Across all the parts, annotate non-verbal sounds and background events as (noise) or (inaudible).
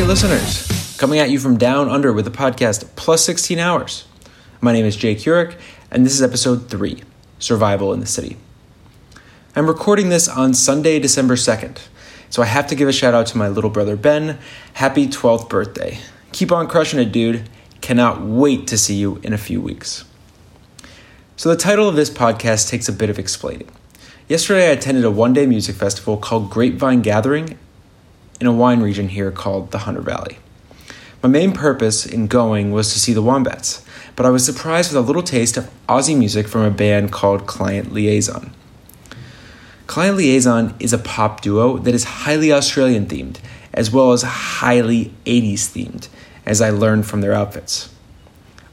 Day, listeners. Coming at you from down under with the podcast Plus 16 Hours. My name is Jay Curick, and this is episode 3 Survival in the City. I'm recording this on Sunday, December 2nd, so I have to give a shout out to my little brother Ben. Happy 12th birthday. Keep on crushing it, dude. Cannot wait to see you in a few weeks. So, the title of this podcast takes a bit of explaining. Yesterday, I attended a one day music festival called Grapevine Gathering in a wine region here called the Hunter Valley. My main purpose in going was to see the Wombats, but I was surprised with a little taste of Aussie music from a band called Client Liaison. Client Liaison is a pop duo that is highly Australian themed, as well as highly 80s themed, as I learned from their outfits.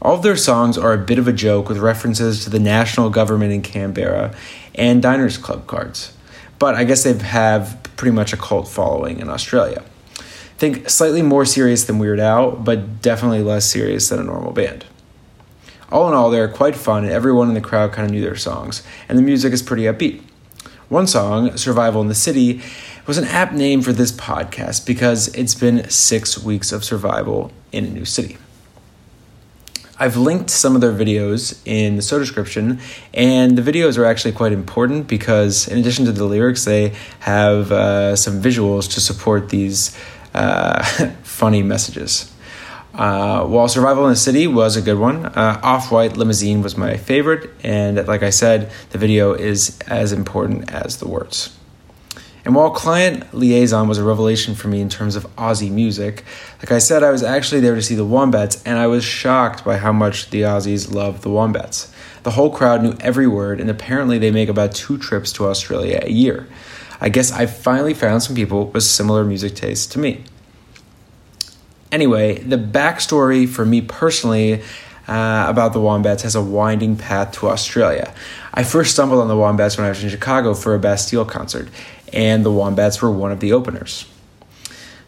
All of their songs are a bit of a joke with references to the national government in Canberra and Diners Club cards but I guess they have pretty much a cult following in Australia. I think slightly more serious than Weird Al, but definitely less serious than a normal band. All in all, they're quite fun, and everyone in the crowd kind of knew their songs, and the music is pretty upbeat. One song, Survival in the City, was an apt name for this podcast because it's been six weeks of survival in a new city. I've linked some of their videos in the show description, and the videos are actually quite important because, in addition to the lyrics, they have uh, some visuals to support these uh, (laughs) funny messages. Uh, while Survival in the City was a good one, uh, Off White Limousine was my favorite, and like I said, the video is as important as the words. And while Client Liaison was a revelation for me in terms of Aussie music, like I said, I was actually there to see the Wombats, and I was shocked by how much the Aussies love the Wombats. The whole crowd knew every word, and apparently they make about two trips to Australia a year. I guess I finally found some people with similar music tastes to me. Anyway, the backstory for me personally uh, about the Wombats has a winding path to Australia. I first stumbled on the Wombats when I was in Chicago for a Bastille concert, and the Wombats were one of the openers.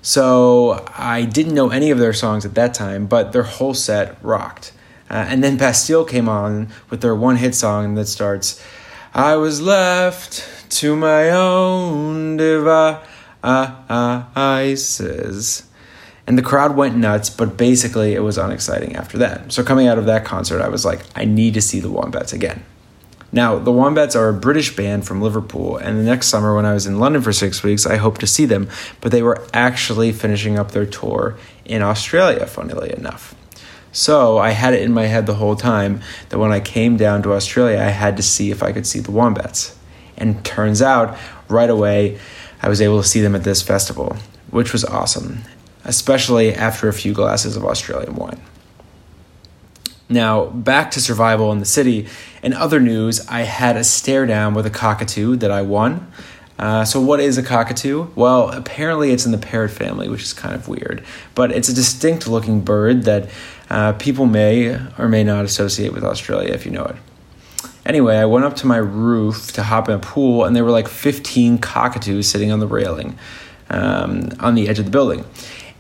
So I didn't know any of their songs at that time, but their whole set rocked. Uh, and then Bastille came on with their one hit song that starts, I was left to my own devices. And the crowd went nuts, but basically it was unexciting after that. So coming out of that concert, I was like, I need to see the Wombats again. Now, the Wombats are a British band from Liverpool, and the next summer when I was in London for six weeks, I hoped to see them, but they were actually finishing up their tour in Australia, funnily enough. So I had it in my head the whole time that when I came down to Australia, I had to see if I could see the Wombats. And turns out, right away, I was able to see them at this festival, which was awesome, especially after a few glasses of Australian wine. Now, back to survival in the city. In other news, I had a stare down with a cockatoo that I won. Uh, so, what is a cockatoo? Well, apparently it's in the parrot family, which is kind of weird. But it's a distinct looking bird that uh, people may or may not associate with Australia if you know it. Anyway, I went up to my roof to hop in a pool, and there were like 15 cockatoos sitting on the railing um, on the edge of the building.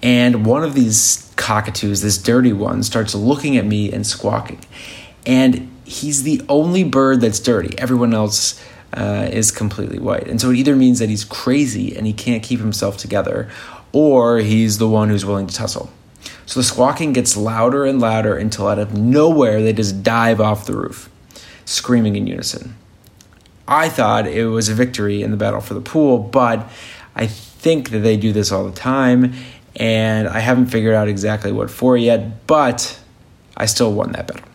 And one of these cockatoos, this dirty one, starts looking at me and squawking. And he's the only bird that's dirty. Everyone else uh, is completely white. And so it either means that he's crazy and he can't keep himself together, or he's the one who's willing to tussle. So the squawking gets louder and louder until out of nowhere they just dive off the roof, screaming in unison. I thought it was a victory in the battle for the pool, but I think that they do this all the time and I haven't figured out exactly what for yet, but I still won that battle.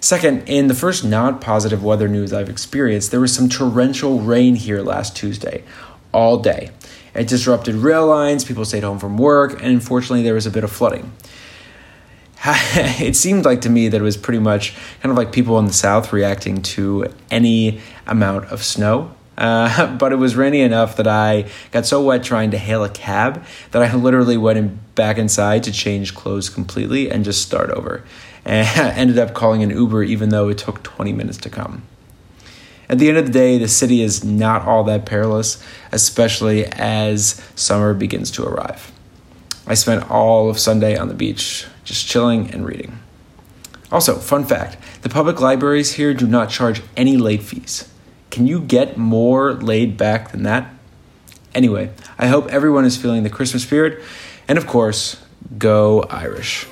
Second, in the first not positive weather news I've experienced, there was some torrential rain here last Tuesday, all day. It disrupted rail lines, people stayed home from work, and unfortunately, there was a bit of flooding. (laughs) it seemed like to me that it was pretty much kind of like people in the South reacting to any amount of snow. Uh, (laughs) but it was rainy enough that I got so wet trying to hail a cab that I literally went in, back inside to change clothes completely and just start over. (laughs) And ended up calling an Uber even though it took 20 minutes to come. At the end of the day, the city is not all that perilous, especially as summer begins to arrive. I spent all of Sunday on the beach, just chilling and reading. Also, fun fact the public libraries here do not charge any late fees. Can you get more laid back than that? Anyway, I hope everyone is feeling the Christmas spirit, and of course, go Irish.